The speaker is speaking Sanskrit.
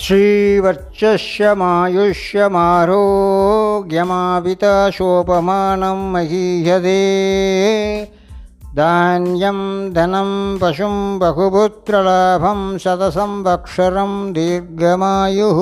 श्रीवर्चस्यमायुष्यमारोग्यमावितशोपमानं महीयदे धान्यं धनं पशुं बहुपुत्रलाभं शतसंवक्षरं दीर्घमायुः।